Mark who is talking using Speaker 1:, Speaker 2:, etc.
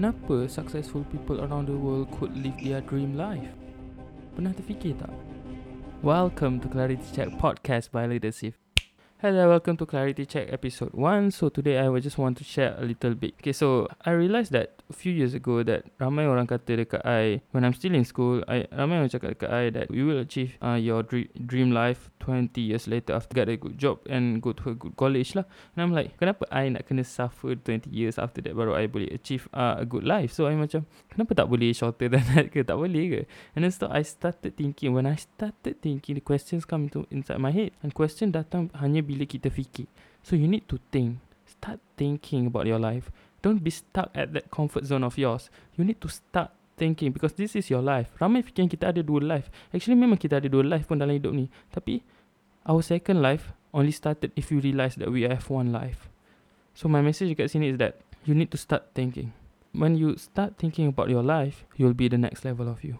Speaker 1: Kenapa successful people around the world could live their dream life? Pernah terfikir tak? Welcome to Clarity Check Podcast by Leadership. Hello, welcome to Clarity Check episode 1. So today I just want to share a little bit. Okay, so I realized that a few years ago that ramai orang kata dekat I when I'm still in school, I ramai orang cakap dekat I that you will achieve uh, your dream life 20 years later after get a good job and go to a good college lah. And I'm like, kenapa I nak kena suffer 20 years after that baru I boleh achieve uh, a good life? So I macam, kenapa tak boleh shorter than that ke? Tak boleh ke? And then so I started thinking, when I started thinking, the questions come into inside my head. And question datang hanya bila kita fikir. So you need to think. Start thinking about your life. Don't be stuck at that comfort zone of yours. You need to start thinking because this is your life. Ramai fikir kita ada dua life. Actually memang kita ada dua life pun dalam hidup ni. Tapi our second life only started if you realise that we have one life. So my message kat sini is that you need to start thinking. When you start thinking about your life, you'll be the next level of you.